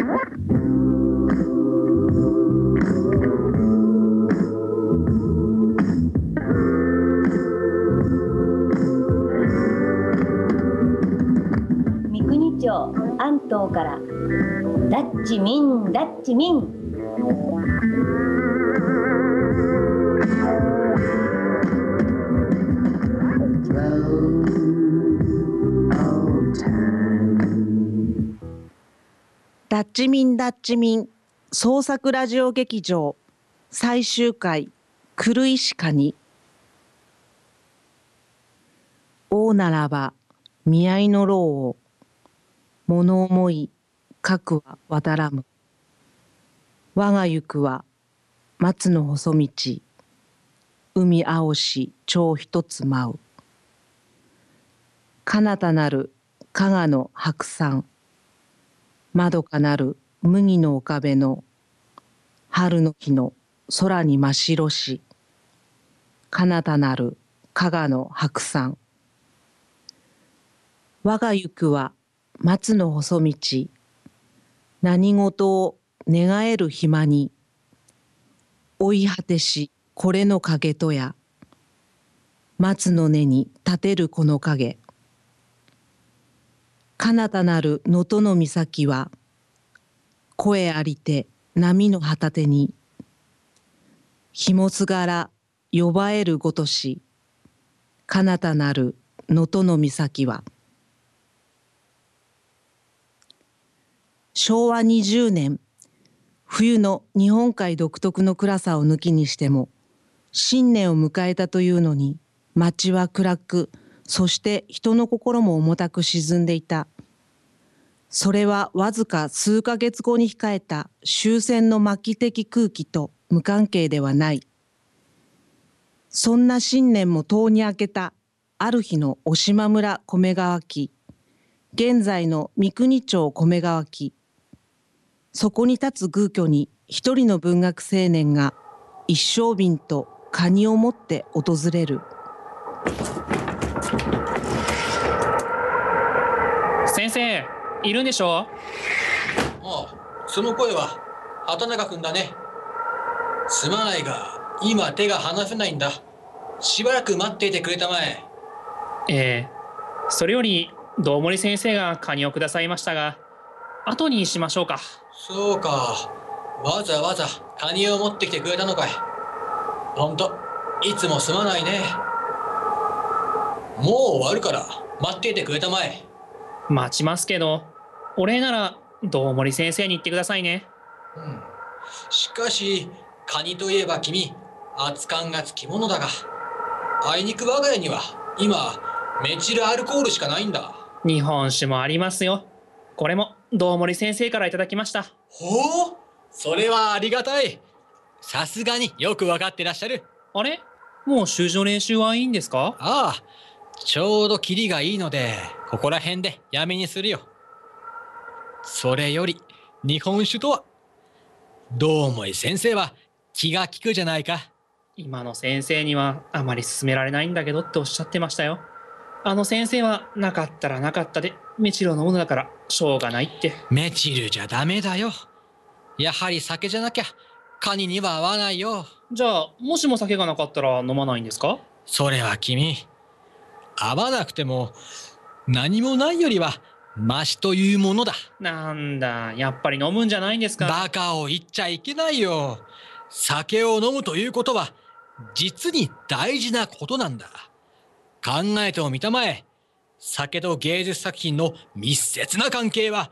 三国町安東から。ダッチミンダッチミン。ダッチミンダッチミン創作ラジオ劇場最終回狂いしかに王ならば見合いの労を物思い核は渡らむ。我が行くは松の細道。海青し蝶一つ舞う。彼方なる加賀の白山。まどかなる麦の岡辺の春の日の空に真っ白し彼方なる加賀の白山。我が行くは松の細道。何事を願える暇に追い果てしこれの影とや。松の根に立てるこの影。彼方なる能登の岬は声ありて波の旗手にひもすがら呼ばえるごとし彼方なる能登の岬は昭和20年冬の日本海独特の暗さを抜きにしても新年を迎えたというのに街は暗くそして人の心も重たく沈んでいた。それはわずか数ヶ月後に控えた終戦の末期的空気と無関係ではない。そんな新年も遠に明けたある日の渡島村米川木現在の三国町米川木そこに立つ宮居に一人の文学青年が一升瓶とカニを持って訪れる。先生いるんでしょ？ああ、その声は畑中君だね。すまないが、今手が離せないんだ。しばらく待っていてくれたまえ。ええそれより堂森先生がカニをくださいましたが後にしましょうかそうか。わざわざカニを持ってきてくれたのかい。ほんと、いつもすまないね。もう終わるから待っていてくれたまえ。待ちますけどお礼なら堂森先生に言ってくださいねうん。しかし、カニといえば君、熱感がつきものだが、あいにく我が家には今、メチルアルコールしかないんだ。日本酒もありますよこれも堂森先生からいただきましたほう？それはありがたい。さすがによくわかってらっしゃる。あれ？もう習字の練習はいいんですか？ああ、ちょうどキリがいいので、ここら辺でやめにするよ。それより、日本酒とは、どうもい先生は気が利くじゃないか。今の先生にはあまり勧められないんだけどっておっしゃってましたよあの先生はなかったらなかったでメチルを飲むのだからしょうがないってメチルじゃダメだよ。やはり酒じゃなきゃ、カニには合わないよ。じゃあもしも酒がなかったら飲まないんですか？それは君、合わなくても、何もないよりは、マシというものだ。なんだやっぱり飲むんじゃないんですか？バカを言っちゃいけないよ。酒を飲むということは、実に大事なことなんだ。考えてもみたまえ。酒と芸術作品の密接な関係は、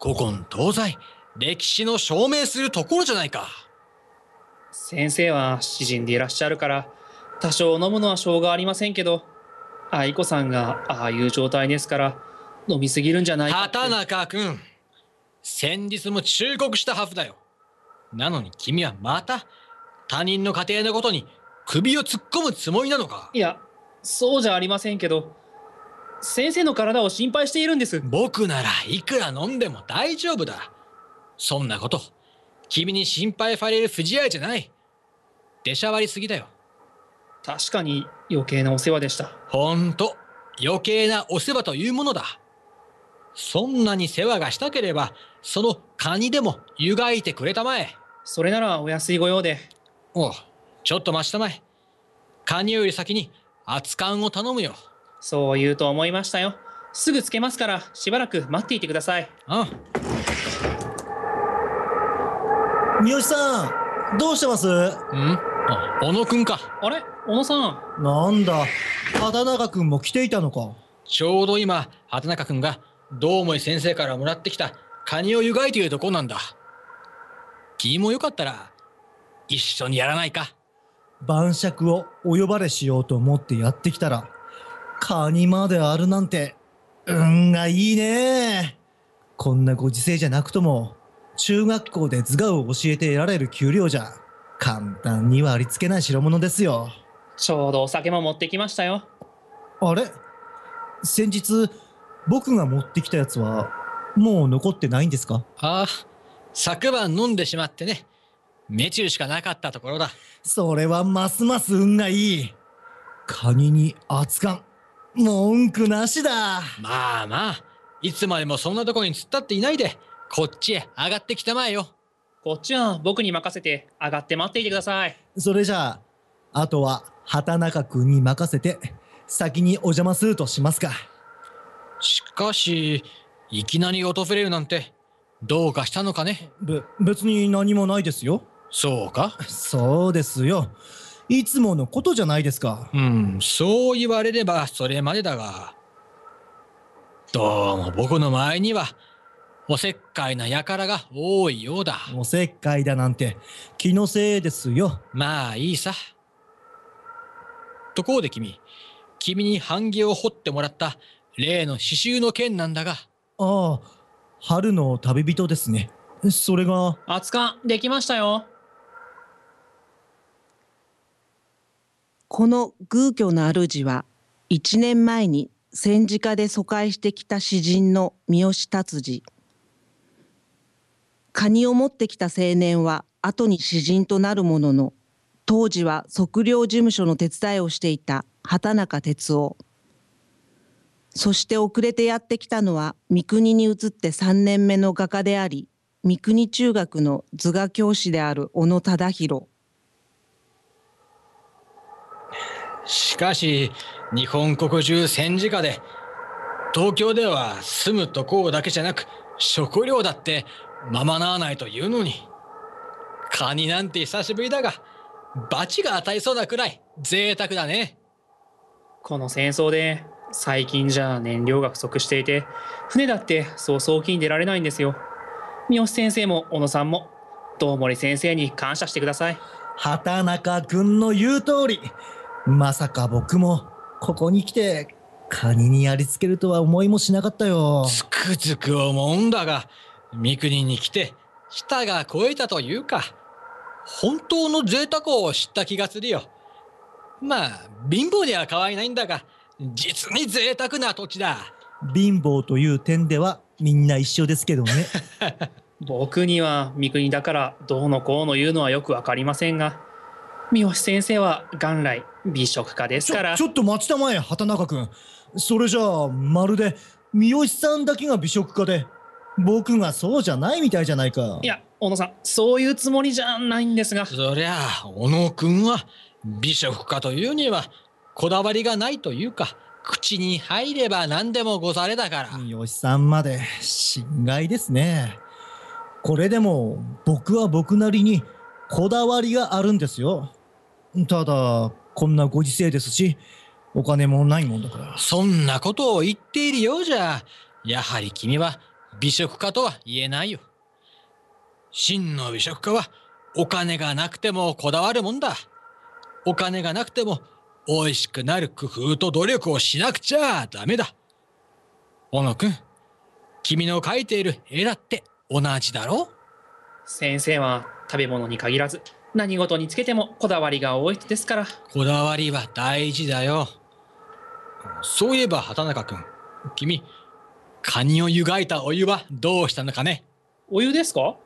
古今東西、歴史の証明するところじゃないか。先生は詩人でいらっしゃるから多少飲むのはしょうがありませんけど愛子さんがああいう状態ですから飲みすぎるんじゃない畑中君、先日も忠告したはずだよ。なのに君はまた、他人の家庭のことに首を突っ込むつもりなのか？いやそうじゃありませんけど先生の体を心配しているんです僕ならいくら飲んでも大丈夫だ。そんなこと、君に心配される筋合いじゃない。出しゃばりすぎだよ。確かに余計なお世話でしたほんと、余計なお世話というものだ。そんなに世話がしたければ、そのカニでも湯がいてくれたまえ。それならお安いご用で。おう、ちょっと待ちたまえ。カニより先に熱燗を頼むよ。そう言うと思いましたよ。すぐつけますから、しばらく待っていてください。あ三好さん、どうしてます？ん？あ、小野くんか。あれ？小野さん。なんだ、畑中君も来ていたのか。ちょうど今、畑中くんが、どうもい先生からもらってきたカニを湯がいているとこなんだ。君もよかったら、一緒にやらないか。晩酌をお呼ばれしようと思ってやってきたら、カニまであるなんて、運がいいね。こんなご時世じゃなくとも、中学校で図画を教えて得られる給料じゃ、簡単にはありつけない代物ですよ。ちょうどお酒も持ってきましたよ。あれ？先日、僕が持ってきたやつは、もう残ってないんですか？ああ、昨晩飲んでしまってね。目中しかなかったところだ。それはますます運がいい。カニに熱燗。文句なしだ。まあまあ、いつまでもそんなとこに突っ立っていないで、こっちへ上がってきたまえよ。こっちは僕に任せて上がって待っていてください。それじゃあ、あとは畑中君に任せて、先にお邪魔するとしますか。しかし、いきなり訪れるなんて、どうかしたのかね。べ、別に何もないですよ。そうか？そうですよ。いつものことじゃないですか。うん、そう言われればそれまでだが。どうも僕の前には、おせっかいな輩が多いようだ。おせっかいだなんて、気のせいですよ。まあいいさ。ところで君、君に版木を彫ってもらった例の刺繍の件なんだが、ああ、春の旅人ですね。それが、熱燗できましたよ。この偶居の主は一年前に戦時下で疎開してきた詩人の三好達治カニを持ってきた青年は後に詩人となるものの当時は測量事務所の手伝いをしていた畑中哲夫そして遅れてやってきたのは三国に移って3年目の画家であり三国中学の図画教師である小野忠弘しかし、日本国中戦時下で、東京では住むところだけじゃなく、食料だってままならないというのに。カニなんて久しぶりだが、罰が当たりそうなくらい？贅沢だね。この戦争で最近じゃ燃料が不足していて船だってそう早期に出られないんですよ。三好先生も小野さんも道森先生に感謝してください。畑中君の言う通り。まさか僕も、ここに来て、カニにやりつけるとは思いもしなかったよ。つくづく思うんだが、三国に来て、舌が肥えたというか、本当の贅沢を知った気がするよ。まあ、貧乏では変わりないんだが、実に贅沢な土地だ。貧乏という点ではみんな一緒ですけどね。僕には三国だからどうのこうの言うのはよくわかりませんが三好先生は元来美食家ですちょからちょっと待ちたまえ畑中君それじゃあまるで三好さんだけが美食家で僕がそうじゃないみたいじゃないかいや小野さんそういうつもりじゃないんですがそりゃあ、小野くんは美食家というには、こだわりがないというか、口に入れば何でもござれだから。三好さんまで心外ですねこれでも僕は僕なりにこだわりがあるんですよただこんなご時世ですしお金もないもんだからそんなことを言っているようじゃ、やはり君は美食家とは言えないよ。真の美食家はお金がなくてもこだわるもんだ。お金がなくても美味しくなる工夫と努力をしなくちゃダメだ。小野くん、君の描いている絵だって同じだろ？先生は食べ物に限らず何事につけてもこだわりが多い人ですからこだわりは大事だよ。そういえば畑中くん、君、カニを湯がいたお湯はどうしたのかね？お湯ですか？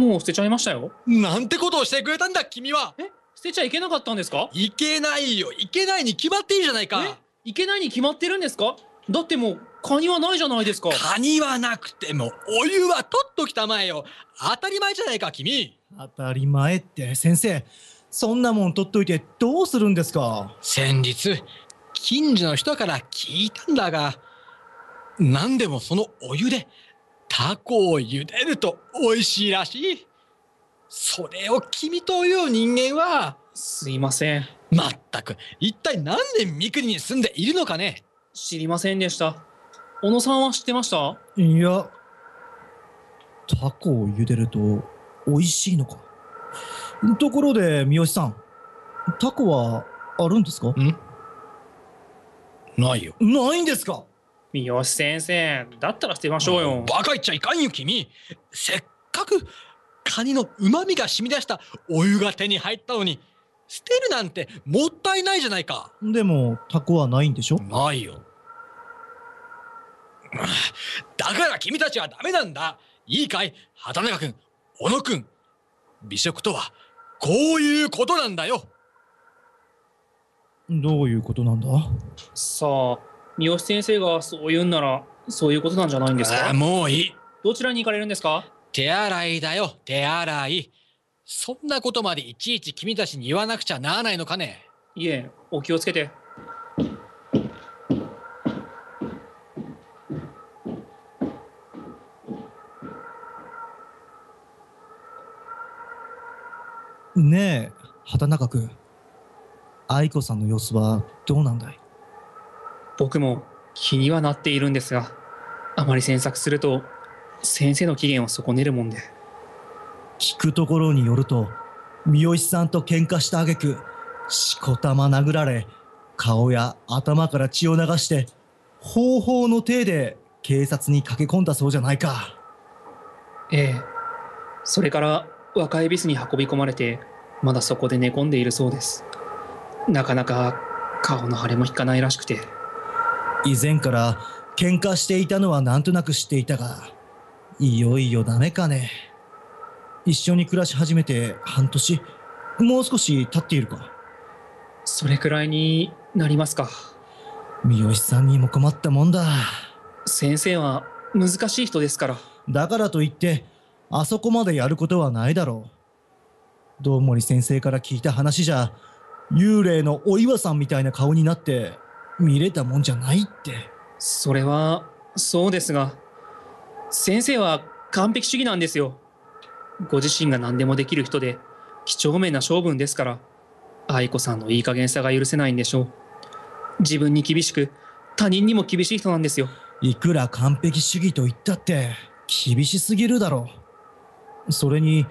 もう捨てちゃいましたよ。なんてことをしてくれたんだ君は。え？捨てちゃいけなかったんですか？いけないよ。いけないに決まっていいじゃないか。え？いけないに決まってるんですか？だってもうカニはないじゃないですか。カニはなくてもお湯は取っときたまえよ。当たり前じゃないか君。当たり前って先生そんなもん取っといてどうするんですか？先日近所の人から聞いたんだが何でもそのお湯でタコを茹でると美味しいらしい。それを君という人間はすいません。まったく一体何で三国に住んでいるのかね？知りませんでした。小野さんは知ってました？いやタコを茹でると美味しいのか。ところで三好さんタコはあるんですか？ん？ないよ。ないんですか？三好先生、だったら捨てましょうよ。バカ言っちゃいかんよ君。せっかくカニの旨味が染み出したお湯が手に入ったのに捨てるなんてもったいないじゃないか。でもタコはないんでしょ？ないよ。だから君たちはダメなんだ。いいかい？畑中君小野君。美食とはこういうことなんだよ。どういうことなんだ？さあ、三好先生がそう言うんなら、そういうことなんじゃないんですか？あもういい。どちらに行かれるんですか？手洗いだよ。手洗い。そんなことまでいちいち君たちに言わなくちゃならないのかね？いえ、お気をつけて。ねえ畑中君。愛子さんの様子はどうなんだい？僕も気にはなっているんですが、あまり詮索すると、先生の機嫌を損ねるもんで。聞くところによると三好さんと喧嘩した挙句しこたま殴られ顔や頭から血を流して方法の体で警察に駆け込んだそうじゃないかええ。それから若いビスに運び込まれて、まだそこで寝込んでいるそうです。なかなか顔の腫れも引かないらしくて。以前から喧嘩していたのはなんとなく知っていたがいよいよダメかね一緒に暮らし始めて半年もう少し経っているかそれくらいになりますか。三好さんにも困ったもんだ先生は難しい人ですから。だからといってあそこまでやることはないだろう道森先生から聞いた話じゃ幽霊のお岩さんみたいな顔になって見れたもんじゃないってそれは、そうですが、先生は完璧主義なんですよ。ご自身が何でもできる人で、几帳面な性分ですから、愛子さんのいい加減さが許せないんでしょう。自分に厳しく、他人にも厳しい人なんですよ。いくら完璧主義と言ったって厳しすぎるだろうそれに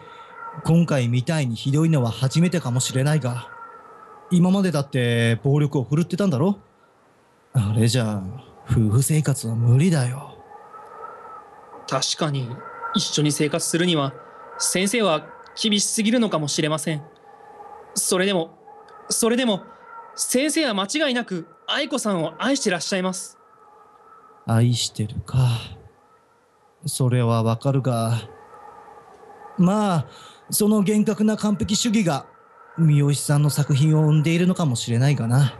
今回みたいにひどいのは初めてかもしれないが今までだって暴力を振るってたんだろあれじゃ夫婦生活は無理だよ確かに、一緒に生活するには、先生は厳しすぎるのかもしれません。それでも、それでも、先生は間違いなく愛子さんを愛してらっしゃいます。愛してるかそれはわかるがまあその厳格な完璧主義が三好さんの作品を生んでいるのかもしれないがな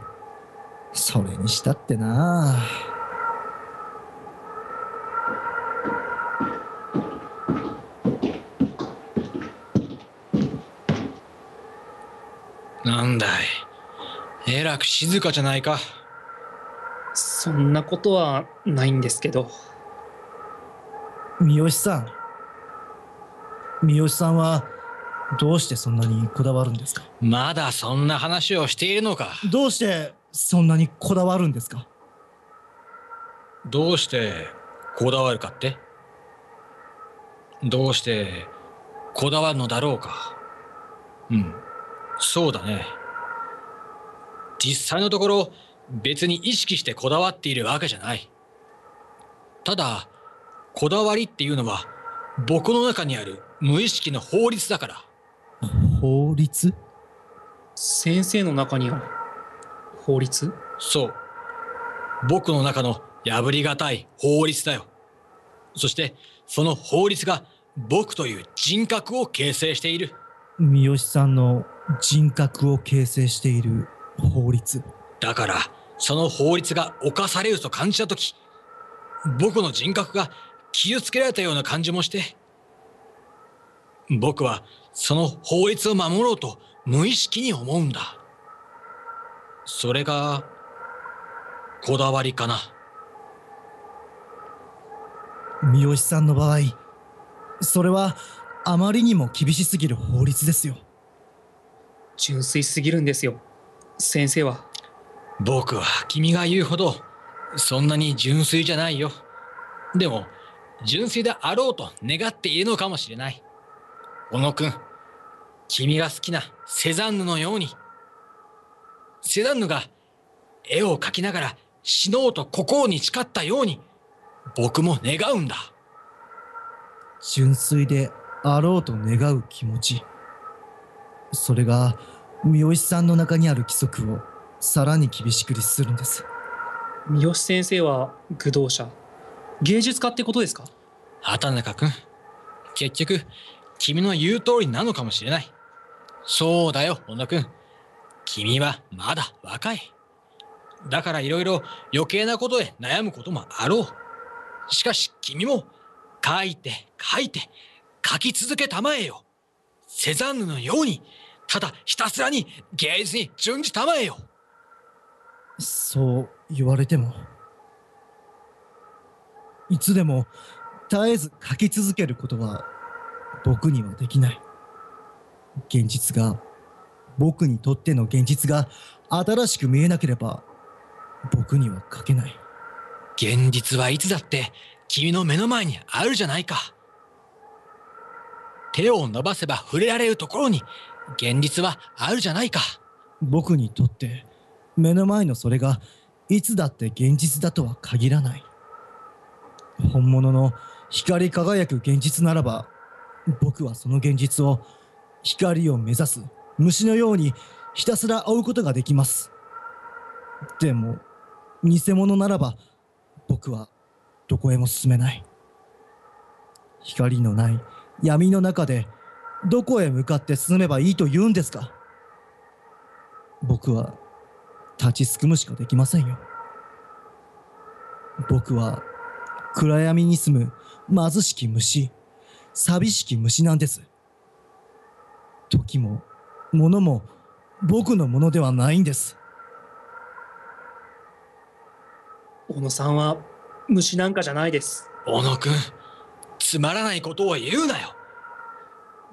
それにしたってな。なんだい。えらく静かじゃないか。そんなことはないんですけど。三好さん。三好さんはどうしてそんなにこだわるんですか？まだそんな話をしているのか。どうしてそんなにこだわるんですか？どうしてこだわるかって？どうしてこだわるのだろうか？うんそうだね。実際のところ別に意識してこだわっているわけじゃない。ただこだわりっていうのは僕の中にある無意識の法律だから。法律？先生の中には法律？そう。僕の中の破りがたい法律だよ。そしてその法律が僕という人格を形成している。三好さんの人格を形成している法律。だからその法律が犯されると感じた時僕の人格が傷つけられたような感じもして、僕はその法律を守ろうと無意識に思うんだ。それが、こだわりかな。三好さんの場合、それはあまりにも厳しすぎる法律ですよ。純粋すぎるんですよ。先生は。僕は君が言うほど、そんなに純粋じゃないよ。でも、純粋であろうと願っているのかもしれない。小野くん、君が好きなセザンヌのように。セザンヌが絵を描きながら死のうと心に誓ったように、僕も願うんだ。純粋であろうと願う気持ち。それが三好さんの中にある規則をさらに厳しく律するんです。三好先生は愚道者。芸術家ってことですか？畑中くん、結局、君の言う通りなのかもしれない。そうだよ、小野くん。君はまだ若い。だからいろいろ余計なことで悩むこともあろう。しかし君も書いて書いて書き続けたまえよ。セザンヌのように、ただひたすらに芸術に準じたまえよ。そう言われても。いつでも絶えず書き続けることは僕にはできない。現実が、僕にとっての現実が新しく見えなければ僕には書けない。現実はいつだって君の目の前にあるじゃないか。手を伸ばせば触れられるところに現実はあるじゃないか。僕にとって目の前のそれがいつだって現実だとは限らない。本物の光り輝く現実ならば僕はその現実を光を目指す虫のようにひたすら追うことができます。でも偽物ならば僕はどこへも進めない。光のない闇の中でどこへ向かって進めばいいと言うんですか僕は立ちすくむしかできませんよ。僕は暗闇に住む貧しき虫、寂しき虫なんです。時も物も僕のものではないんです。小野さんは虫なんかじゃないです。小野くん、つまらないことを言うなよ。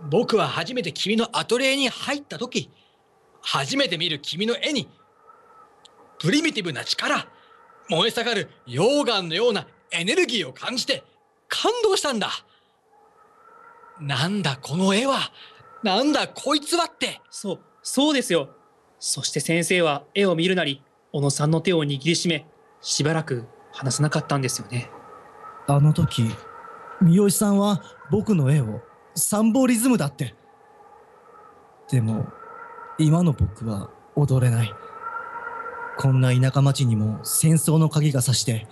僕は初めて君のアトリエに入った時、初めて見る君の絵に、プリミティブな力、燃え盛る溶岩のようなエネルギーを感じて感動したんだ。なんだこの絵は、なんだこいつはって。そう、そうですよ。そして先生は絵を見るなり、小野さんの手を握りしめ、しばらく話さなかったんですよね。あの時、三好さんは僕の絵をサンボリズムだって。でも、今の僕は踊れない。こんな田舎町にも戦争の鍵がさして、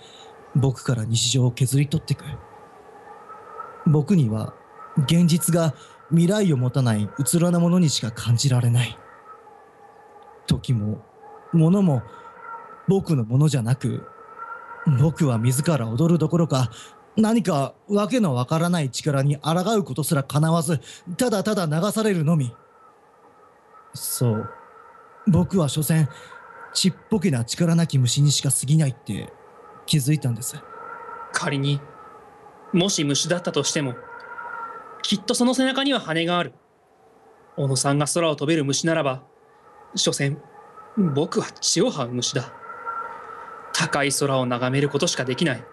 僕から日常を削り取ってく。僕には、現実が未来を持たないうつろなものにしか感じられない。時も、物も、僕のものじゃなく、僕は自ら踊るどころか、何かわけのわからない力に抗うことすら叶わず、ただただ流されるのみ。そう。僕は所詮、ちっぽけな力なき虫にしか過ぎないって気づいたんです。仮に、もし虫だったとしても、きっとその背中には羽がある。小野さんが空を飛べる虫ならば、所詮、僕は血を這う虫だ。高い空を眺めることしかできない。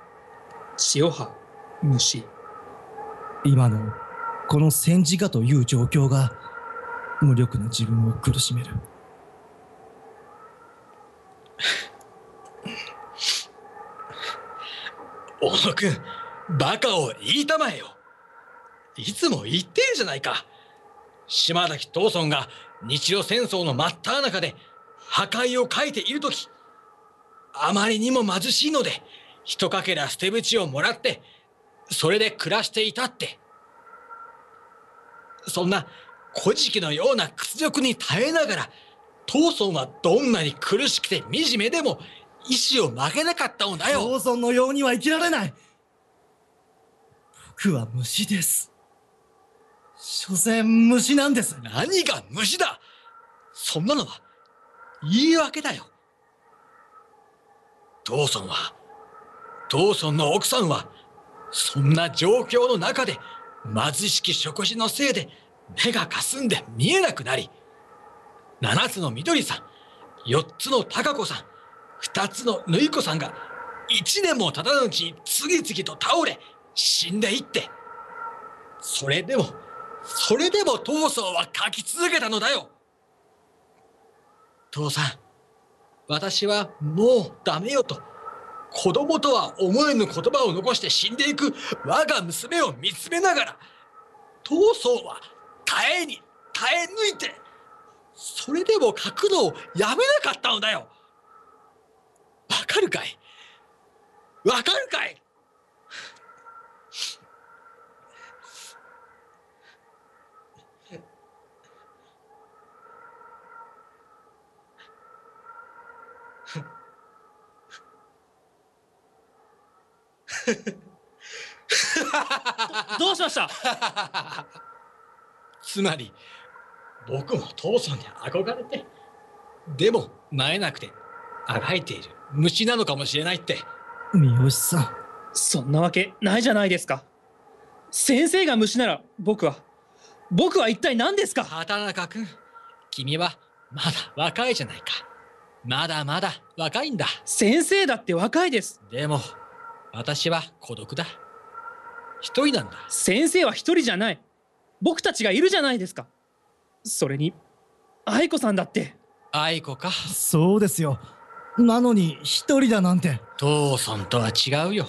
血を這う虫。今の、この戦時下という状況が、無力な自分を苦しめる。小野くん、バカを言いたまえよ。いつも言ってるじゃないか。島崎藤村が日露戦争の真っ只中で破壊を書いているとき、あまりにも貧しいので、一かけら捨て淵をもらって、それで暮らしていたって。そんな古事記のような屈辱に耐えながら、藤村はどんなに苦しくて惨めでも、意志を曲げなかったのだよローソンのようには生きられない僕は虫です所詮虫なんです。何が虫だ？そんなのは言い訳だよ。ドーソンはドーソンの奥さんはそんな状況の中で貧しき食事のせいで目がかすんで見えなくなり7つの緑さん4つの高子さん2つの縫い子さんが1年も経たぬうちに次々と倒れ死んでいって。それでもそれでも父さんは書き続けたのだよ。父さん私はもうダメよと。子供とは思えぬ言葉を残して死んでいく我が娘を見つめながら闘争は耐えに耐え抜いてそれでも書くのをやめなかったのだよ。わかるかい？わかるかい？どうしました？つまり僕も父さんに憧れてでもなえなくてあがいている虫なのかもしれないって。三好さん。そんなわけないじゃないですか。先生が虫なら僕は僕は一体何ですか？畑中君君はまだ若いじゃないか。まだまだ若いんだ。先生だって若いです。でも私は孤独だ。一人なんだ。先生は一人じゃない。僕たちがいるじゃないですか。それに愛子さんだって。愛子か。そうですよ。なのに一人だなんて。父さんとは違うよ。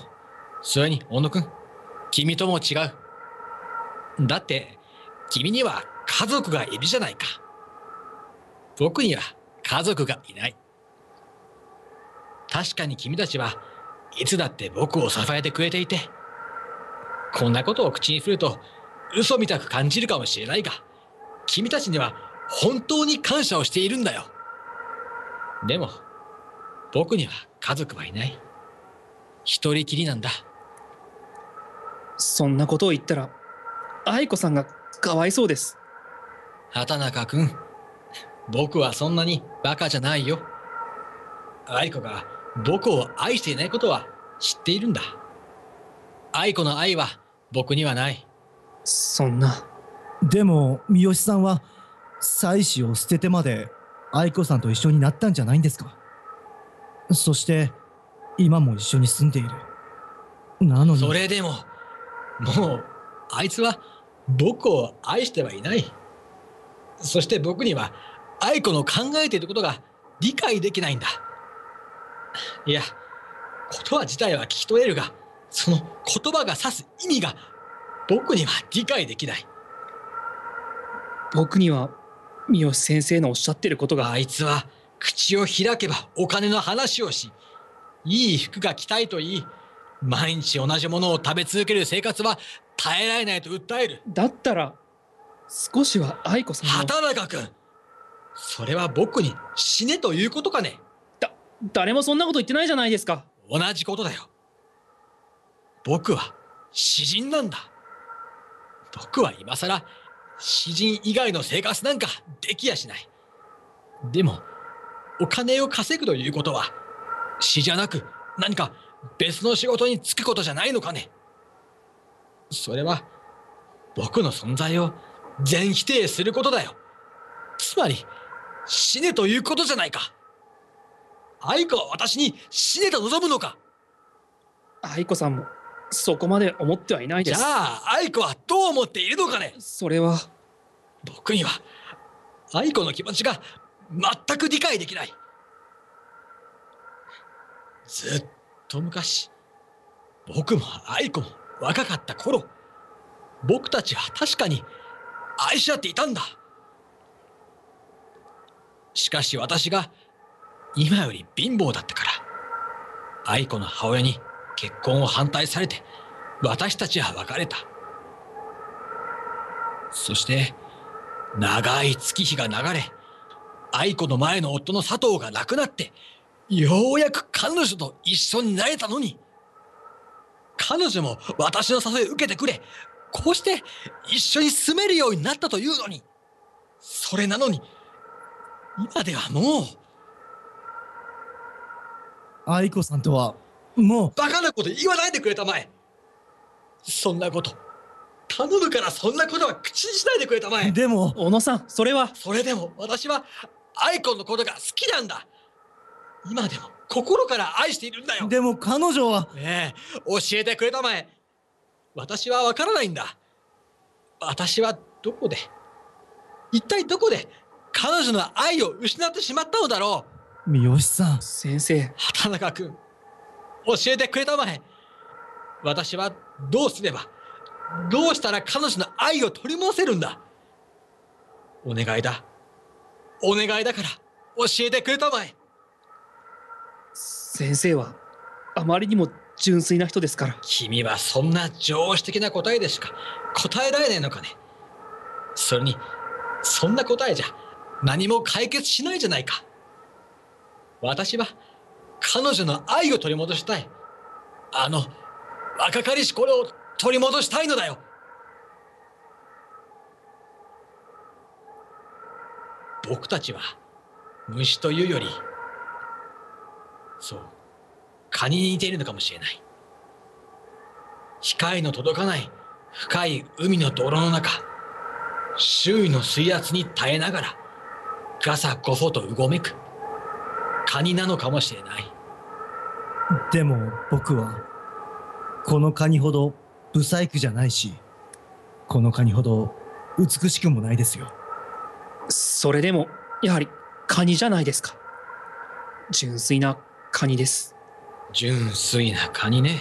それに小野君君とも違う。だって君には家族がいるじゃないか。僕には家族がいない。確かに君たちはいつだって僕を支えてくれていてこんなことを口にすると嘘みたく感じるかもしれないが君たちには本当に感謝をしているんだよ。でも僕には家族はいない。一人きりなんだ。そんなことを言ったら愛子さんがかわいそうです。畑中君僕はそんなにバカじゃないよ。愛子が僕を愛していないことは知っているんだ。愛子の愛は僕にはない。そんな。でも三好さんは妻子を捨ててまで愛子さんと一緒になったんじゃないんですか？そして今も一緒に住んでいる。なのに。それでももうあいつは僕を愛してはいない。そして僕には愛子の考えていることが理解できないんだいや言葉自体は聞き取れるがその言葉が指す意味が僕には理解できない。僕には三好先生のおっしゃってることがあいつは口を開けばお金の話をしいい服が着たいと言い毎日同じものを食べ続ける生活は耐えられないと訴える。だったら少しは愛子さんの畑中君それは僕に死ねということかね？だ誰もそんなこと言ってないじゃないですか。同じことだよ。僕は詩人なんだ。僕は今さら詩人以外の生活なんかできやしない。でもお金を稼ぐということは詩じゃなく何か別の仕事に就くことじゃないのかね。それは僕の存在を全否定することだよ。つまり死ねということじゃないか。愛子は私に死ねと望むのか？愛子さんもそこまで思ってはいないじゃですあ愛子はどう思っているのかね？それは。僕には愛子の気持ちが全く理解できない。ずっと昔僕も愛子も若かった頃僕たちは確かに愛し合っていたんだ。しかし私が今より貧乏だったから愛子の母親に結婚を反対されて私たちは別れたそして長い月日が流れ愛子の前の夫の佐藤が亡くなってようやく彼女と一緒になれたのに。彼女も私の誘いを受けてくれ。こうして一緒に住めるようになったというのに。それなのに、今ではもう、愛子さんとは、もバカなこと言わないでくれたまえ。そんなこと、頼むからそんなことは口にしないでくれたまえう、。でも、小野さんそれはそれでも私は愛子のことが好きなんだ。今でも心から愛しているんだよ。でも彼女は、ねえ、教えてくれたまえ。私はわからないんだ。私はどこで、一体どこで彼女の愛を失ってしまったのだろう。三好さん、先生畑中君、教えてくれたまえ。私はどうすれば、どうしたら彼女の愛を取り戻せるんだ。お願いだ。お願いだから、教えてくれたまえ。先生はあまりにも純粋な人ですから君はそんな常識的な答えでしか答えられないのかね。それに、そんな答えじゃ何も解決しないじゃないか。私は彼女の愛を取り戻したい。あの若かりし頃を取り戻したいのだよ。僕たちは虫というより、そう、蚊に似ているのかもしれない。光の届かない深い海の泥の中、周囲の水圧に耐えながら、ガサゴソとうごめく、カニなのかもしれない。でも僕は、このカニほどブサイクじゃないし、このカニほど美しくもないですよ。それでもやはりカニじゃないですか純粋なカニです純粋なカニね。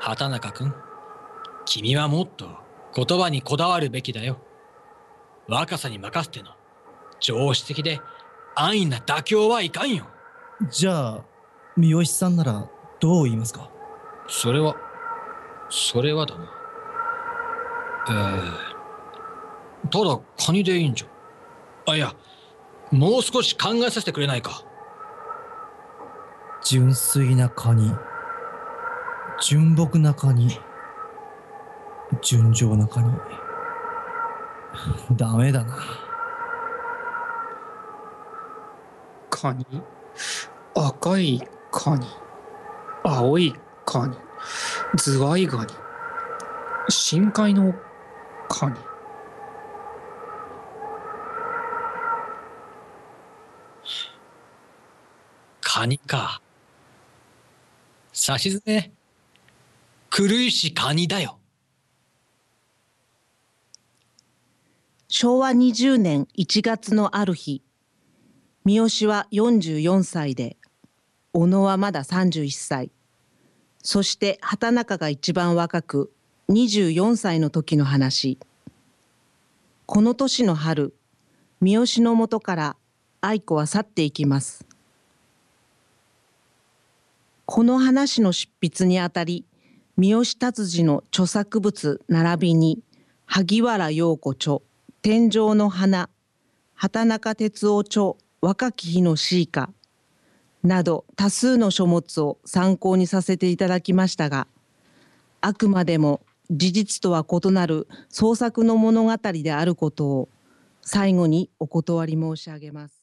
畑中君、君はもっと言葉にこだわるべきだよ。若さに任せての常識的で安易な妥協はいかんよ。じゃあ、三好さんならどう言いますか？それは、それはだな。えー、ただカニでいいんじゃ。あ、いや、もう少し考えさせてくれないか。純粋なカニ、純朴なカニ、純情なカニ。ダメだな。カニ？赤いカニ？青いカニ？ズワイガニ？深海のカニ？カニか。さしずめ、狂いしカニだよ。昭和20年1月のある日三好は44歳で小野はまだ31歳。そして畑中が一番若く24歳の時の話。この年の春三好のもとから愛子は去っていきます。この話の執筆にあたり三好達治の著作物並びに萩原陽子著天井の花畑中哲夫著若き日のシーカなど多数の書物を参考にさせていただきましたがあくまでも事実とは異なる創作の物語であることを最後にお断り申し上げます。